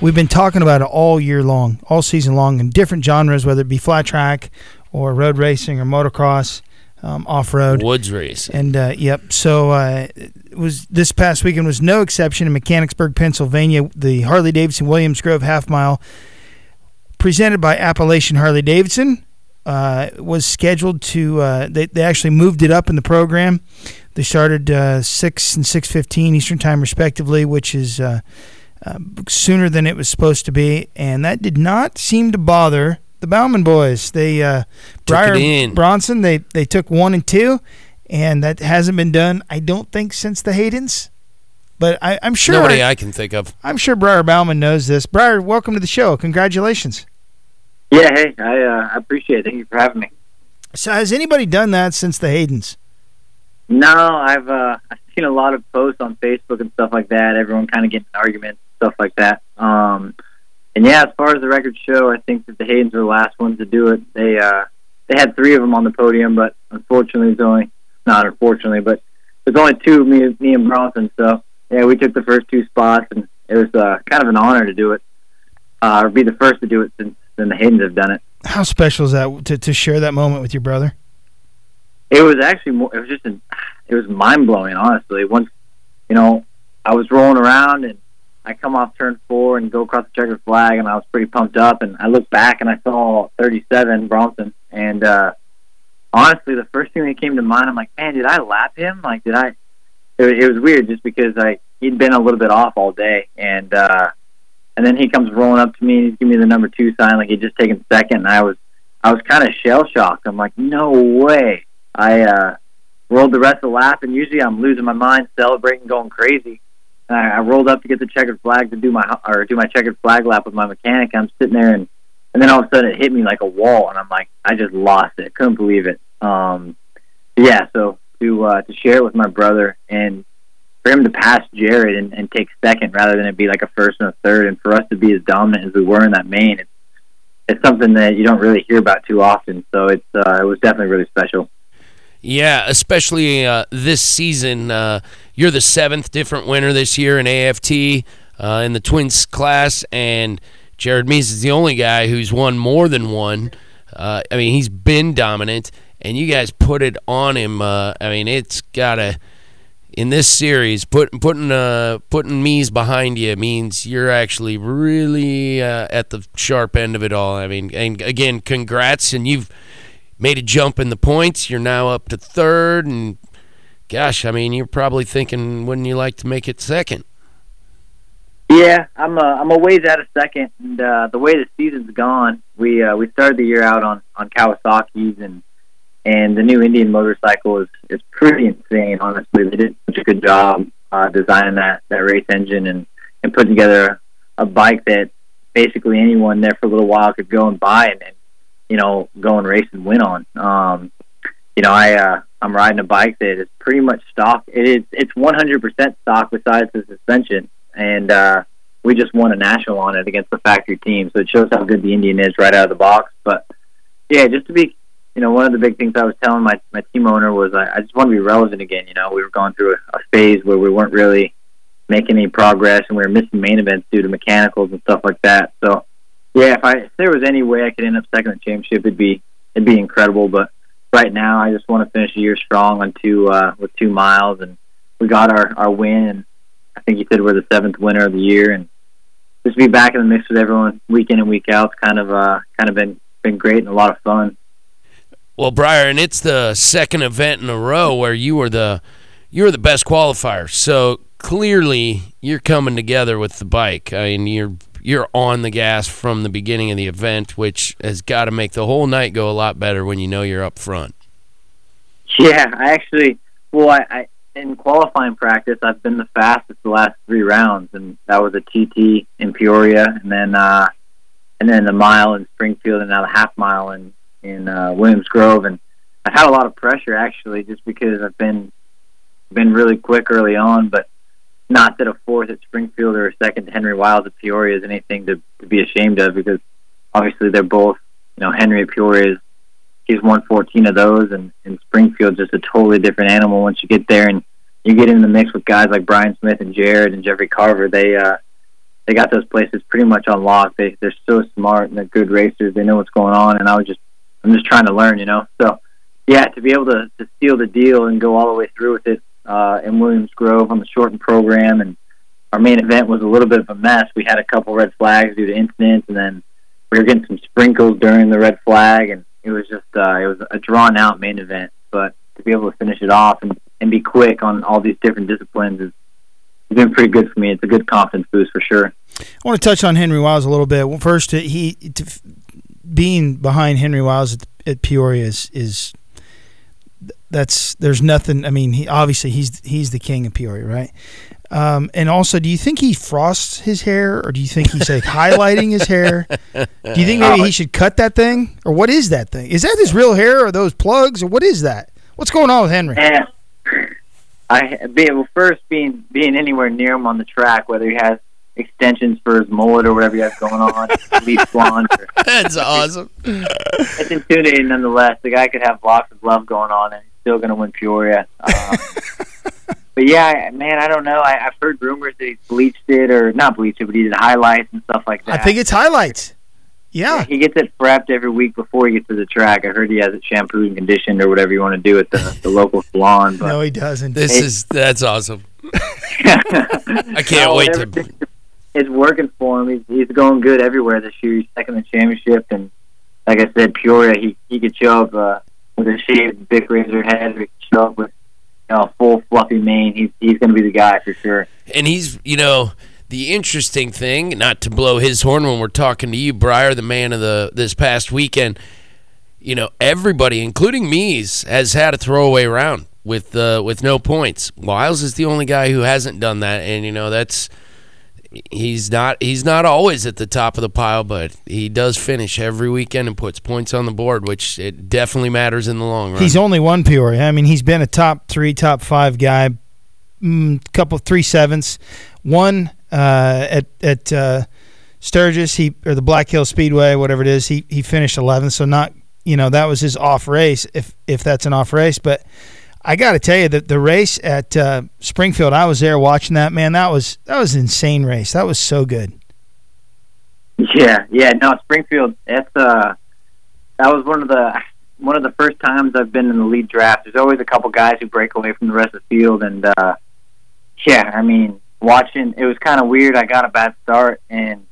we've been talking about it all year long, all season long, in different genres, whether it be flat track or road racing or motocross, um, off road. Woods race. And uh, yep, so uh, it was this past weekend was no exception in Mechanicsburg, Pennsylvania. The Harley Davidson Williams Grove Half Mile, presented by Appalachian Harley Davidson, uh, was scheduled to. Uh, they they actually moved it up in the program. They started uh, six and six fifteen Eastern time respectively, which is uh, sooner than it was supposed to be, and that did not seem to bother the Bauman boys. They uh, Briar. Bronson they they took one and two, and that hasn't been done. I don't think since the Haydens, but I, I'm sure Nobody I can think of. I'm sure Briar Bauman knows this. Briar, welcome to the show. Congratulations. Yeah, hey, I uh, I appreciate it. Thank you for having me. So has anybody done that since the Haydens? No, I've uh, I've seen a lot of posts on Facebook and stuff like that. Everyone kind of getting in arguments, stuff like that. Um, and yeah, as far as the record show, I think that the Haydens were the last ones to do it. They uh, they had three of them on the podium, but unfortunately, it's only not unfortunately, but there's only two me me and Bronson. So yeah, we took the first two spots, and it was uh, kind of an honor to do it, uh, or be the first to do it since then the Haydens have done it. How special is that to, to share that moment with your brother? it was actually more, it was just an, it was mind blowing honestly once you know I was rolling around and I come off turn four and go across the checkered flag and I was pretty pumped up and I looked back and I saw 37 Bronson and uh honestly the first thing that came to mind I'm like man did I lap him? Like did I it, it was weird just because I he'd been a little bit off all day and uh and then he comes rolling up to me and he's giving me the number two sign like he'd just taken second and I was I was kind of shell shocked I'm like no way. I uh, rolled the rest of the lap, and usually I'm losing my mind, celebrating, going crazy. And I, I rolled up to get the checkered flag to do my or do my checkered flag lap with my mechanic. I'm sitting there, and and then all of a sudden it hit me like a wall, and I'm like, I just lost it. Couldn't believe it. Um, yeah, so to uh, to share it with my brother and for him to pass Jared and, and take second rather than it be like a first and a third, and for us to be as dominant as we were in that main, it's it's something that you don't really hear about too often. So it's uh, it was definitely really special. Yeah, especially uh, this season. Uh, you're the seventh different winner this year in AFT uh, in the twins class, and Jared Mees is the only guy who's won more than one. Uh, I mean, he's been dominant, and you guys put it on him. Uh, I mean, it's gotta in this series put, putting uh, putting Mees behind you means you're actually really uh, at the sharp end of it all. I mean, and again, congrats, and you've made a jump in the points. You're now up to third, and gosh, I mean, you're probably thinking, wouldn't you like to make it second? Yeah, I'm a I'm a ways out of second, and uh, the way the season's gone, we uh, we started the year out on on Kawasaki's, and and the new Indian motorcycle is is pretty insane. Honestly, they did such a good job uh, designing that that race engine and and putting together a bike that basically anyone there for a little while could go and buy and, and you know go and race and win on. Um, you know, I uh, I'm riding a bike that is pretty much stock. It is it's 100% stock besides the suspension, and uh, we just won a national on it against the factory team. So it shows how good the Indian is right out of the box. But yeah, just to be, you know, one of the big things I was telling my my team owner was I, I just want to be relevant again. You know, we were going through a, a phase where we weren't really making any progress, and we were missing main events due to mechanicals and stuff like that. So yeah, if I if there was any way I could end up second in the championship, it'd be it'd be incredible. But right now, I just want to finish the year strong on two uh, with two miles, and we got our our win. And I think you said we're the seventh winner of the year, and just be back in the mix with everyone week in and week out. It's kind of uh kind of been been great and a lot of fun. Well, Briar, and it's the second event in a row where you were the you were the best qualifier. So clearly, you're coming together with the bike. I mean, you're you're on the gas from the beginning of the event, which has got to make the whole night go a lot better when you know you're up front. Yeah, I actually, well, I, I in qualifying practice, I've been the fastest the last three rounds, and that was a TT in Peoria, and then uh, and then the mile in Springfield, and now the half mile in in uh, Williams Grove, and I've had a lot of pressure actually, just because I've been been really quick early on, but not that a fourth at Springfield or a second to Henry Wiles at Peoria is anything to, to be ashamed of, because obviously they're both, you know, Henry at Peoria is he's won 14 of those, and, and Springfield's just a totally different animal once you get there and you get in the mix with guys like Brian Smith and Jared and Jeffrey Carver. They uh, they got those places pretty much on lock. They they're so smart and they're good racers. They know what's going on, and I was just I'm just trying to learn, you know. So yeah, to be able to to seal the deal and go all the way through with it uh, in Williams Grove on the shortened program, and our main event was a little bit of a mess. We had a couple red flags due to incidents, and then we were getting some sprinkles during the red flag, and it was just uh, it was a drawn out main event. But to be able to finish it off and, and be quick on all these different disciplines is has been pretty good for me. It's a good confidence boost for sure. I want to touch on Henry Wiles a little bit. Well, first, he to, being behind Henry Wiles at, at Peoria is, is that's there's nothing. I mean, he obviously he's he's the king of Peoria, right? Um, and also, do you think he frosts his hair, or do you think he's like highlighting his hair? Do you think maybe he should cut that thing, or what is that thing? Is that his real hair, or those plugs, or what is that? What's going on with Henry? Yeah. I be well, first being being anywhere near him on the track, whether he has extensions for his mullet or whatever he has going on, leaf blonde. Or, That's awesome. it's intimidating nonetheless. The guy could have lots of love going on, and he's still going to win Peoria. Um, but yeah, man, I don't know. I, I've heard rumors that he's bleached it, or not bleached it, but he did highlights and stuff like that. I think it's highlights. Yeah, he gets it prepped every week before he gets to the track. I heard he has it shampooed and conditioned, or whatever you want to do at the, the local salon. But no, he doesn't. This Hey. is that's awesome. I can't No, wait whatever to. it is, It's working for him. He's, he's going good everywhere this year. He's second in the championship, and like I said, Peoria, he he could show up uh, with a shaved big razor head. Or show up with you know, a full fluffy mane. He's he's going to be the guy for sure. And he's, you know, the interesting thing, not to blow his horn when we're talking to you, Briar, the man of the this past weekend. You know, everybody, including me's, has had a throwaway round with uh, with no points. Wiles is the only guy who hasn't done that, and you know that's he's not he's not always at the top of the pile, but he does finish every weekend and puts points on the board, which it definitely matters in the long run. He's only one Peoria. I mean, he's been a top three, top five guy. Mm, couple three sevenths, one uh, at at uh, Sturgis. He or the Black Hill Speedway, whatever it is. He he finished 11th, so not you know that was his off race, if if that's an off race. But I got to tell you that the race at uh, Springfield, I was there watching that. Man, that was that was an insane race. That was so good. Yeah, yeah. No, Springfield. That's uh, that was one of the one of the first times I've been in the lead draft. There's always a couple guys who break away from the rest of the field, and uh, yeah, I mean, watching it was kind of weird. I got a bad start and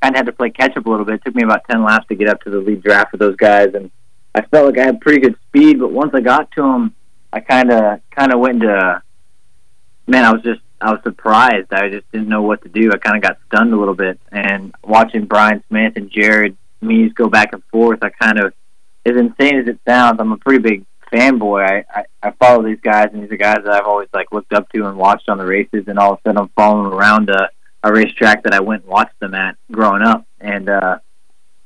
kind of had to play catch up a little bit. It took me about ten laps to get up to the lead draft with those guys, and I felt like I had pretty good speed. But once I got to them, I kind of kind of went into man. I was just I was surprised. I just didn't know what to do. I kind of got stunned a little bit, and watching Brian Smith and Jared Mees go back and forth, I kind of as insane as it sounds, I'm a pretty big fanboy. I, I I follow these guys, and these are guys that I've always like looked up to and watched on the races, and all of a sudden I'm following around a, a racetrack that I went and watched them at growing up, and uh,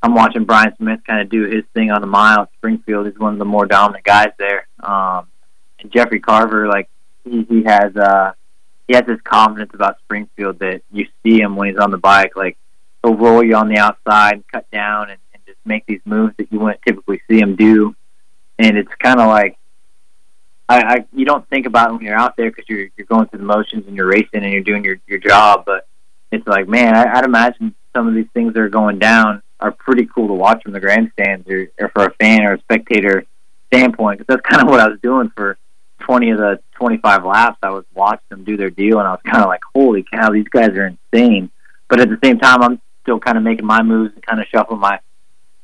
I'm watching Brian Smith kind of do his thing on the mile Springfield. He's one of the more dominant guys there, um, and Jeffrey Carver, like he, he has uh, he has this confidence about Springfield that you see him when he's on the bike, like he'll roll you on the outside, and cut down, and, and just make these moves that you wouldn't typically see him do. And it's kind of like I, I you don't think about it when you're out there because you're you're going through the motions and you're racing and you're doing your your job, but it's like man, I, I'd imagine some of these things that are going down are pretty cool to watch from the grandstands or, or for a fan or a spectator standpoint. Because that's kind of what I was doing for 20 of the 25 laps. I was watching them do their deal, and I was kind of like, holy cow, these guys are insane. But at the same time, I'm still kind of making my moves and kind of shuffling my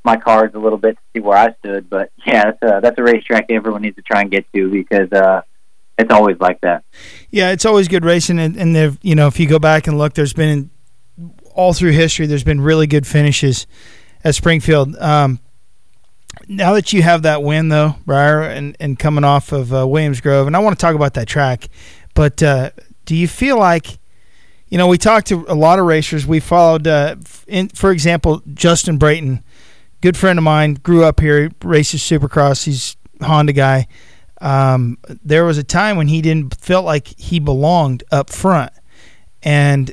my cards a little bit to see where I stood. But yeah, that's a that's a racetrack everyone needs to try and get to because uh, it's always like that. Yeah, it's always good racing, and, and you know, if you go back and look, there's been all through history, there's been really good finishes at Springfield. Um, now that you have that win though, Briar, and, and coming off of uh, Williams Grove, and I want to talk about that track, but uh, do you feel like, you know, we talked to a lot of racers. We followed, uh, in, for example, Justin Brayton, good friend of mine, grew up here, races Supercross. He's Honda guy. Um, there was a time when he didn't felt like he belonged up front, and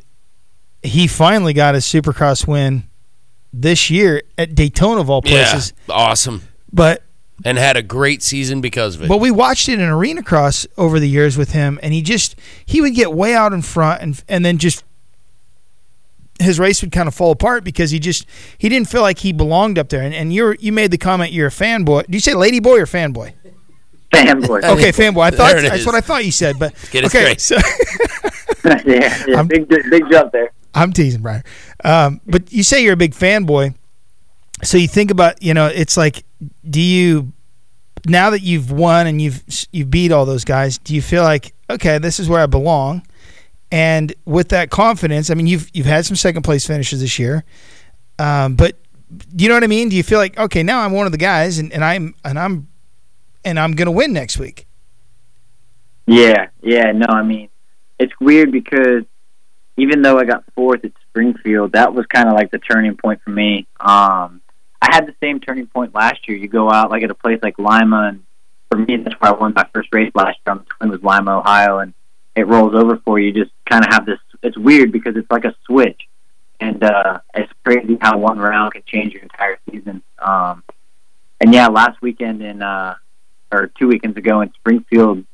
he finally got his Supercross win this year at Daytona of all places. Yeah, awesome. But and had a great season because of it. but we watched it in arena cross over the years with him, and he just he would get way out in front, and and then just his race would kind of fall apart because he just he didn't feel like he belonged up there. And and you you made the comment you're a fanboy. Do you say lady boy or fanboy? Fanboy. Okay, fanboy. I thought There it that's is. what I thought you said, but Get it okay. So yeah, yeah I'm- big big jump there. I'm teasing, Brian. Um, but you say you're a big fanboy, so you think about you know it's like, do you now that you've won and you've you've beat all those guys, do you feel like okay, this is where I belong? And with that confidence, I mean, you've you've had some second place finishes this year, um, but do you know what I mean? Do you feel like okay, now I'm one of the guys, and, and I'm and I'm and I'm gonna win next week? Yeah, yeah, no, I mean, it's weird because even though I got fourth at Springfield, that was kind of like the turning point for me. Um, I had the same turning point last year. You go out like at a place like Lima, and for me, that's where I won my first race last year the Twin was Lima, Ohio, and it rolls over for you. You Just kind of have this. It's weird because it's like a switch, and uh, it's crazy how one round can change your entire season. Um, and yeah, last weekend in uh, or two weekends ago in Springfield,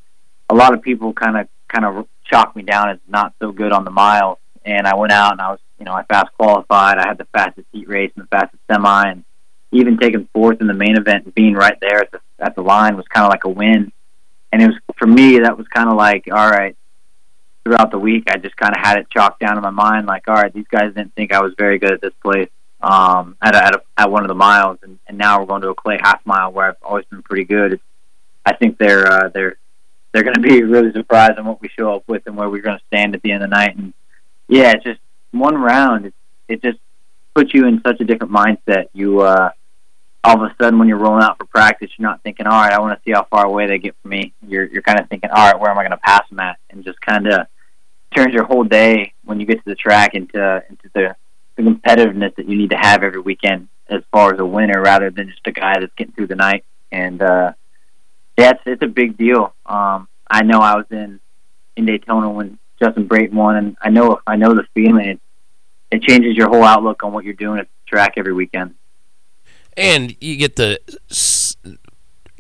a lot of people kind of kind of chalked me down as not so good on the miles. And I went out and I was, you know, I fast qualified. I had the fastest heat race and the fastest semi, and even taking fourth in the main event and being right there at the at the line was kind of like a win. And it was for me that was kind of like, all right. Throughout the week, I just kind of had it chalked down in my mind, like, all right, these guys didn't think I was very good at this place um, at a, at, a, at one of the miles, and, and now we're going to a clay half mile where I've always been pretty good. I think they're uh, they're they're going to be really surprised on what we show up with and where we're going to stand at the end of the night. And yeah, it's just one round. It, it just puts you in such a different mindset. You uh, all of a sudden when you're rolling out for practice, you're not thinking, all right, I want to see how far away they get from me. You're you're kind of thinking, all right, where am I going to pass them at? And just kind of turns your whole day when you get to the track into into the, the competitiveness that you need to have every weekend as far as a winner rather than just a guy that's getting through the night. And uh, yeah, it's, it's a big deal. Um, I know I was in in Daytona when Justin Brayton won, and I know I know the feeling. It, it changes your whole outlook on what you're doing at the track every weekend. and you get the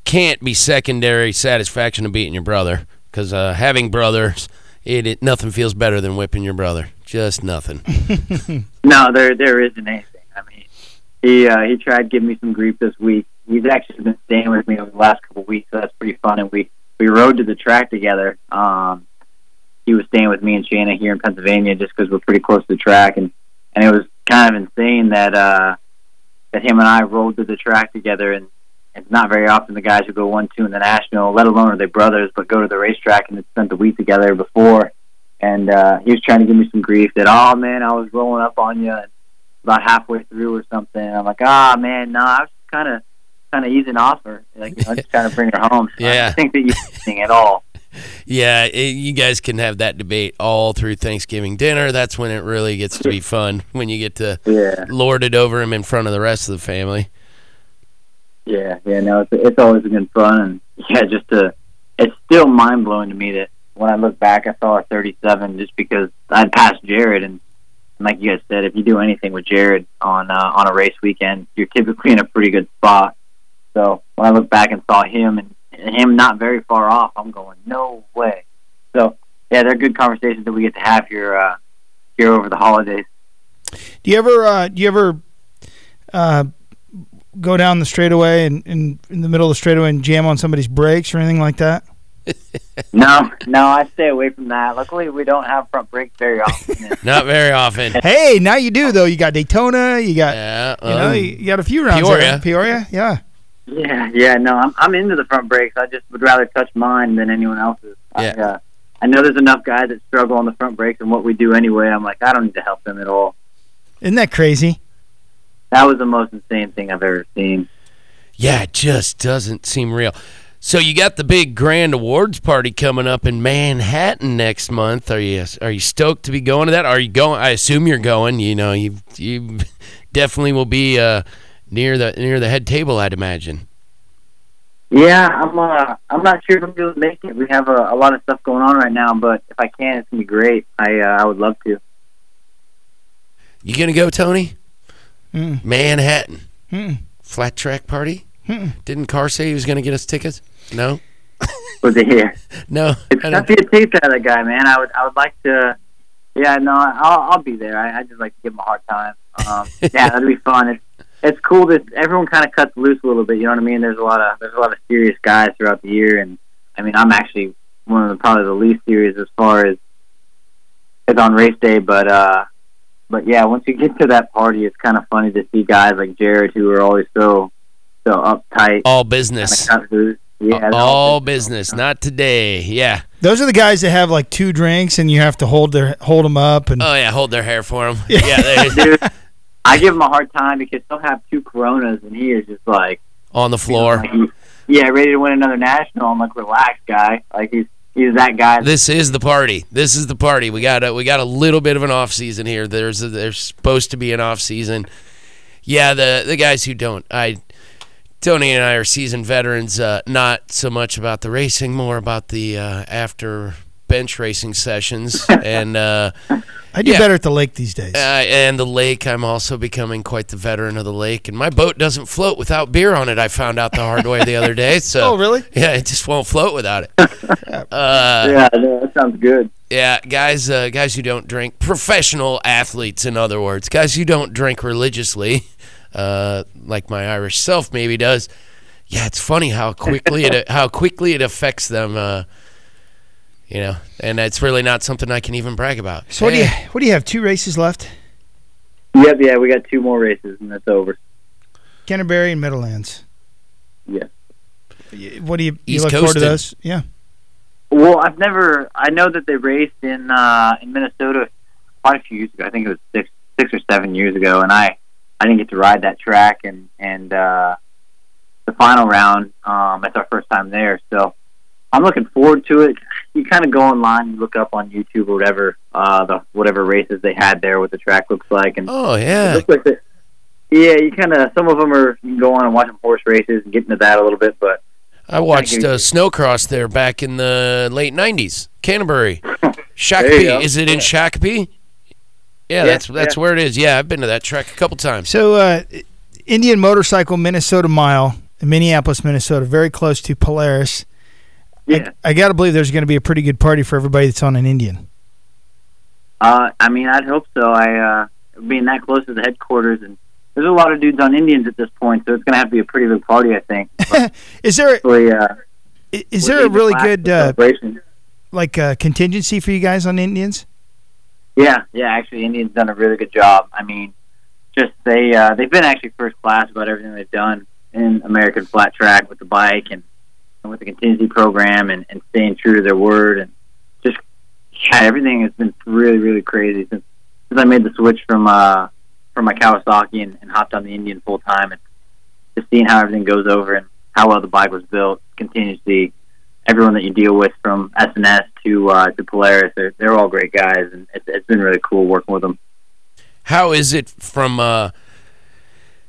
can't be secondary satisfaction of beating your brother because uh, having brothers, it, it nothing feels better than whipping your brother. Just nothing. No, there there isn't anything. I mean, he uh, he tried giving me some grief this week. He's actually been staying with me over the last couple of weeks, so that's pretty fun. And we we rode to the track together. Um, he was staying with me and Shanna here in Pennsylvania just because we're pretty close to the track, and and it was kind of insane that uh, that him and I rode to the track together. And it's not very often the guys who go one two in the national, let alone are they brothers, but go to the racetrack and spent the week together before. And uh, he was trying to give me some grief that, oh man, I was rolling up on you and about halfway through or something. I'm like, ah man, no, I was kind of kind of easing off her, like you know, just trying to bring her home. So I Yeah. don't think that you're anything at all. Yeah, it, you guys can have that debate all through Thanksgiving dinner. That's when it really gets to be fun when you get to Yeah, lord it over him in front of the rest of the family. yeah, yeah. No, it's it's always been fun, and yeah, just to it's still mind blowing to me that when I look back, I saw a 37 just because I'd passed Jared, and like you guys said, if you do anything with Jared on uh, on a race weekend, you're typically in a pretty good spot. So when I look back and saw him and, him not very far off, I'm going, no way. So yeah, they're good conversations that we get to have here uh, here over the holidays. Do you ever uh, do you ever uh, go down the straightaway and, and in the middle of the straightaway and jam on somebody's brakes or anything like that? No, no, I stay away from that. Luckily, we don't have front brakes very often. Not very often. Hey, now you do though. You got Daytona. You got Yeah, you know um, you, you got a few rounds. Peoria. there. Peoria. Yeah. Yeah, yeah, no, I'm I'm into the front brakes. I just would rather touch mine than anyone else's. I, Yeah. uh, I know there's enough guys that struggle on the front brakes and what we do anyway. I'm like, I don't need to help them at all. Isn't that crazy? That was the most insane thing I've ever seen. Yeah, it just doesn't seem real. So you got the big grand awards party coming up in Manhattan next month. Are you are you stoked to be going to that? Are you going? I assume you're going. You know, you you definitely will be uh, near the near the head table. I'd imagine. Yeah, I'm. Uh, I'm not sure if I'm going to make it. We have a, a lot of stuff going on right now, but if I can, it's gonna be great. I uh, I would love to. You gonna go, Tony? Mm. Manhattan Mm. flat track party. Mm. Didn't Carr say he was gonna get us tickets? No, Was it here? no. It's tough to get taped out of that guy, man. I would. I would like to. Yeah, no, I'll, I'll be there. I, I just like to give him a hard time. Um, yeah, that'd be fun. It's it's cool that everyone kind of cuts loose a little bit. You know what I mean? There's a lot of there's a lot of serious guys throughout the year, and I mean, I'm actually one of the probably the least serious as far as as on race day. But uh, but yeah, once you get to that party, it's kind of funny to see guys like Jared who are always so so uptight. all business. cut loose. Yeah, uh, they're all business. Not today. Yeah. Those are the guys that have like two drinks and you have to hold their hold them up and Oh yeah. Hold their hair for them. Yeah. they, dude. I give him a hard time because he'll have two Coronas and he is just like, on the floor. like he, yeah, ready to win another national. I'm like, relax, guy. Like he's he's that guy. This is the party. This is the party. We got a, we got a little bit of an off season here. There's a, there's supposed to be an off season. Yeah, the the guys who don't. I Tony and I are seasoned veterans. Uh, not so much about the racing, more about the uh, after bench racing sessions and uh, I do Yeah. better at the lake these days. uh, and the lake. I'm also becoming quite the veteran of the lake, and my boat doesn't float without beer on it. I found out the hard way the other day. So oh, really? yeah, it just won't float without it. Uh, yeah, no, that sounds good. yeah, guys, uh, guys who don't drink, professional athletes, in other words, guys who don't drink religiously, uh, like my Irish self maybe does. Yeah, it's funny how quickly it how quickly it affects them. Uh, you know, and it's really not something I can even brag about. So what do you what do you have? Two races left? Yep, yeah, we got two more races and that's over. Canterbury and Meadowlands. Yeah. What do you you East look forward to Coastin'. those? Yeah. Well, I've never. I know that they raced in uh, in Minnesota quite a few years ago. I think it was six six or seven years ago, and I I didn't get to ride that track and and uh, the final round. Um, it's our first time there, so I'm looking forward to it. You kind of go online, you look up on YouTube or whatever uh, the whatever races they had there, what the track looks like, and Oh it yeah, looks like the, yeah, you kind of some of them are you can go on and watch some horse races and get into that a little bit, but I watched uh, snowcross there back in the late '90s, Canterbury, Shakopee. Is it in Shakopee? Yeah, Yeah, that's that's yeah. where it is. Yeah, I've been to that track a couple times. So uh, Indian Motorcycle Minnesota Mile in Minneapolis, Minnesota, very close to Polaris. yeah. I, I got to believe there's going to be a pretty good party for everybody that's on an Indian. Uh, I mean, I'd hope so. I uh, being that close to the headquarters, and there's a lot of dudes on Indians at this point, so it's going to have to be a pretty big party, I think. Is there Hopefully, uh, i- is there a really good uh, like uh, contingency for you guys on Indians? Yeah, yeah. Actually, Indians done a really good job. I mean, just they uh, they've been actually first class about everything they've done in American flat track with the bike and, and with the contingency program and, and staying true to their word and just yeah, everything has been really really crazy since since I made the switch from uh from my Kawasaki and, and hopped on the Indian full time and just seeing how everything goes over and how well the bike was built see everyone that you deal with from S&S to uh, to Polaris they're, they're all great guys and it's, it's been really cool working with them. How is it from uh,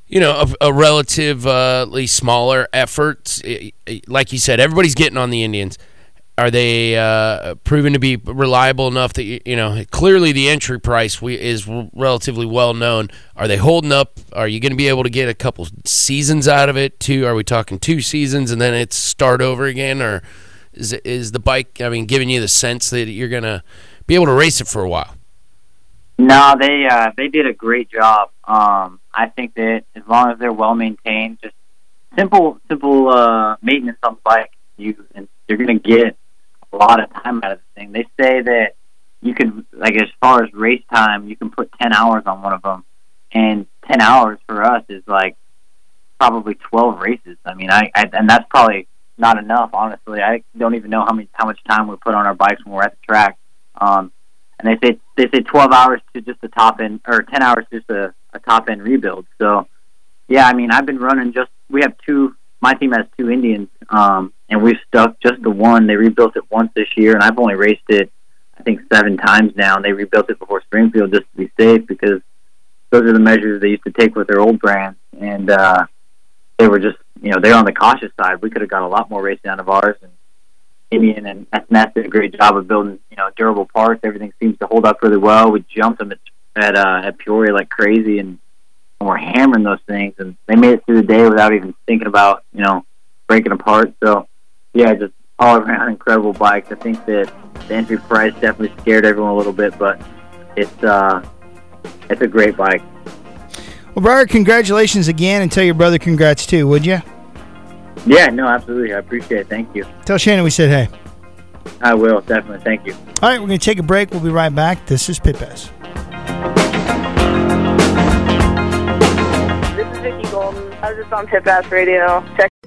you know a, a relatively smaller effort? Like you said, everybody's getting on the Indians. Are they uh, proven to be reliable enough that you, you know clearly the entry price we, is relatively well known? Are they holding up? Are you going to be able to get a couple seasons out of it? Two? Are we talking two seasons and then it's start over again, or is is the bike? I mean, giving you the sense that you're to be able to race it for a while? No, they uh, they did a great job. Um, I think that as long as they're well maintained, just simple simple uh, maintenance on the bike, you and you're gonna get a lot of time out of the thing. They say that you can like as far as race time, you can put ten hours on one of them, and ten hours for us is like probably twelve races. I mean, I, I and that's probably not enough. Honestly, I don't even know how many how much time we put on our bikes when we're at the track. Um, and they say they say 12 hours to just a top end or 10 hours just a, a top end rebuild. So, yeah, I mean, I've been running just we have two my team has two Indians, um, and we've stuck just the one. They rebuilt it once this year, and I've only raced it, I think, seven times now. And they rebuilt it before Springfield just to be safe because those are the measures they used to take with their old brands, and uh, they were just, you know, they're on the cautious side. We could have got a lot more racing out of ours, and Indian and S&S did a great job of building, you know, durable parts. Everything seems to hold up really well. We jumped them at at, uh, at Peoria like crazy, and, and we're hammering those things. And they made it through the day without even thinking about, you know, breaking apart. So, yeah, just all around incredible bikes. I think that the entry price definitely scared everyone a little bit, but it's uh, it's a great bike. Well, Briar, congratulations again, and tell your brother congrats too, would you? Yeah, no, absolutely. I appreciate it. Thank you. Tell Shannon we said hey. I will definitely. Thank you. All right, we're going to take a break. We'll be right back. This is Pit Pass. This is Vicki Golden. I was just on Pit Pass Radio. Check.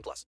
18 plus.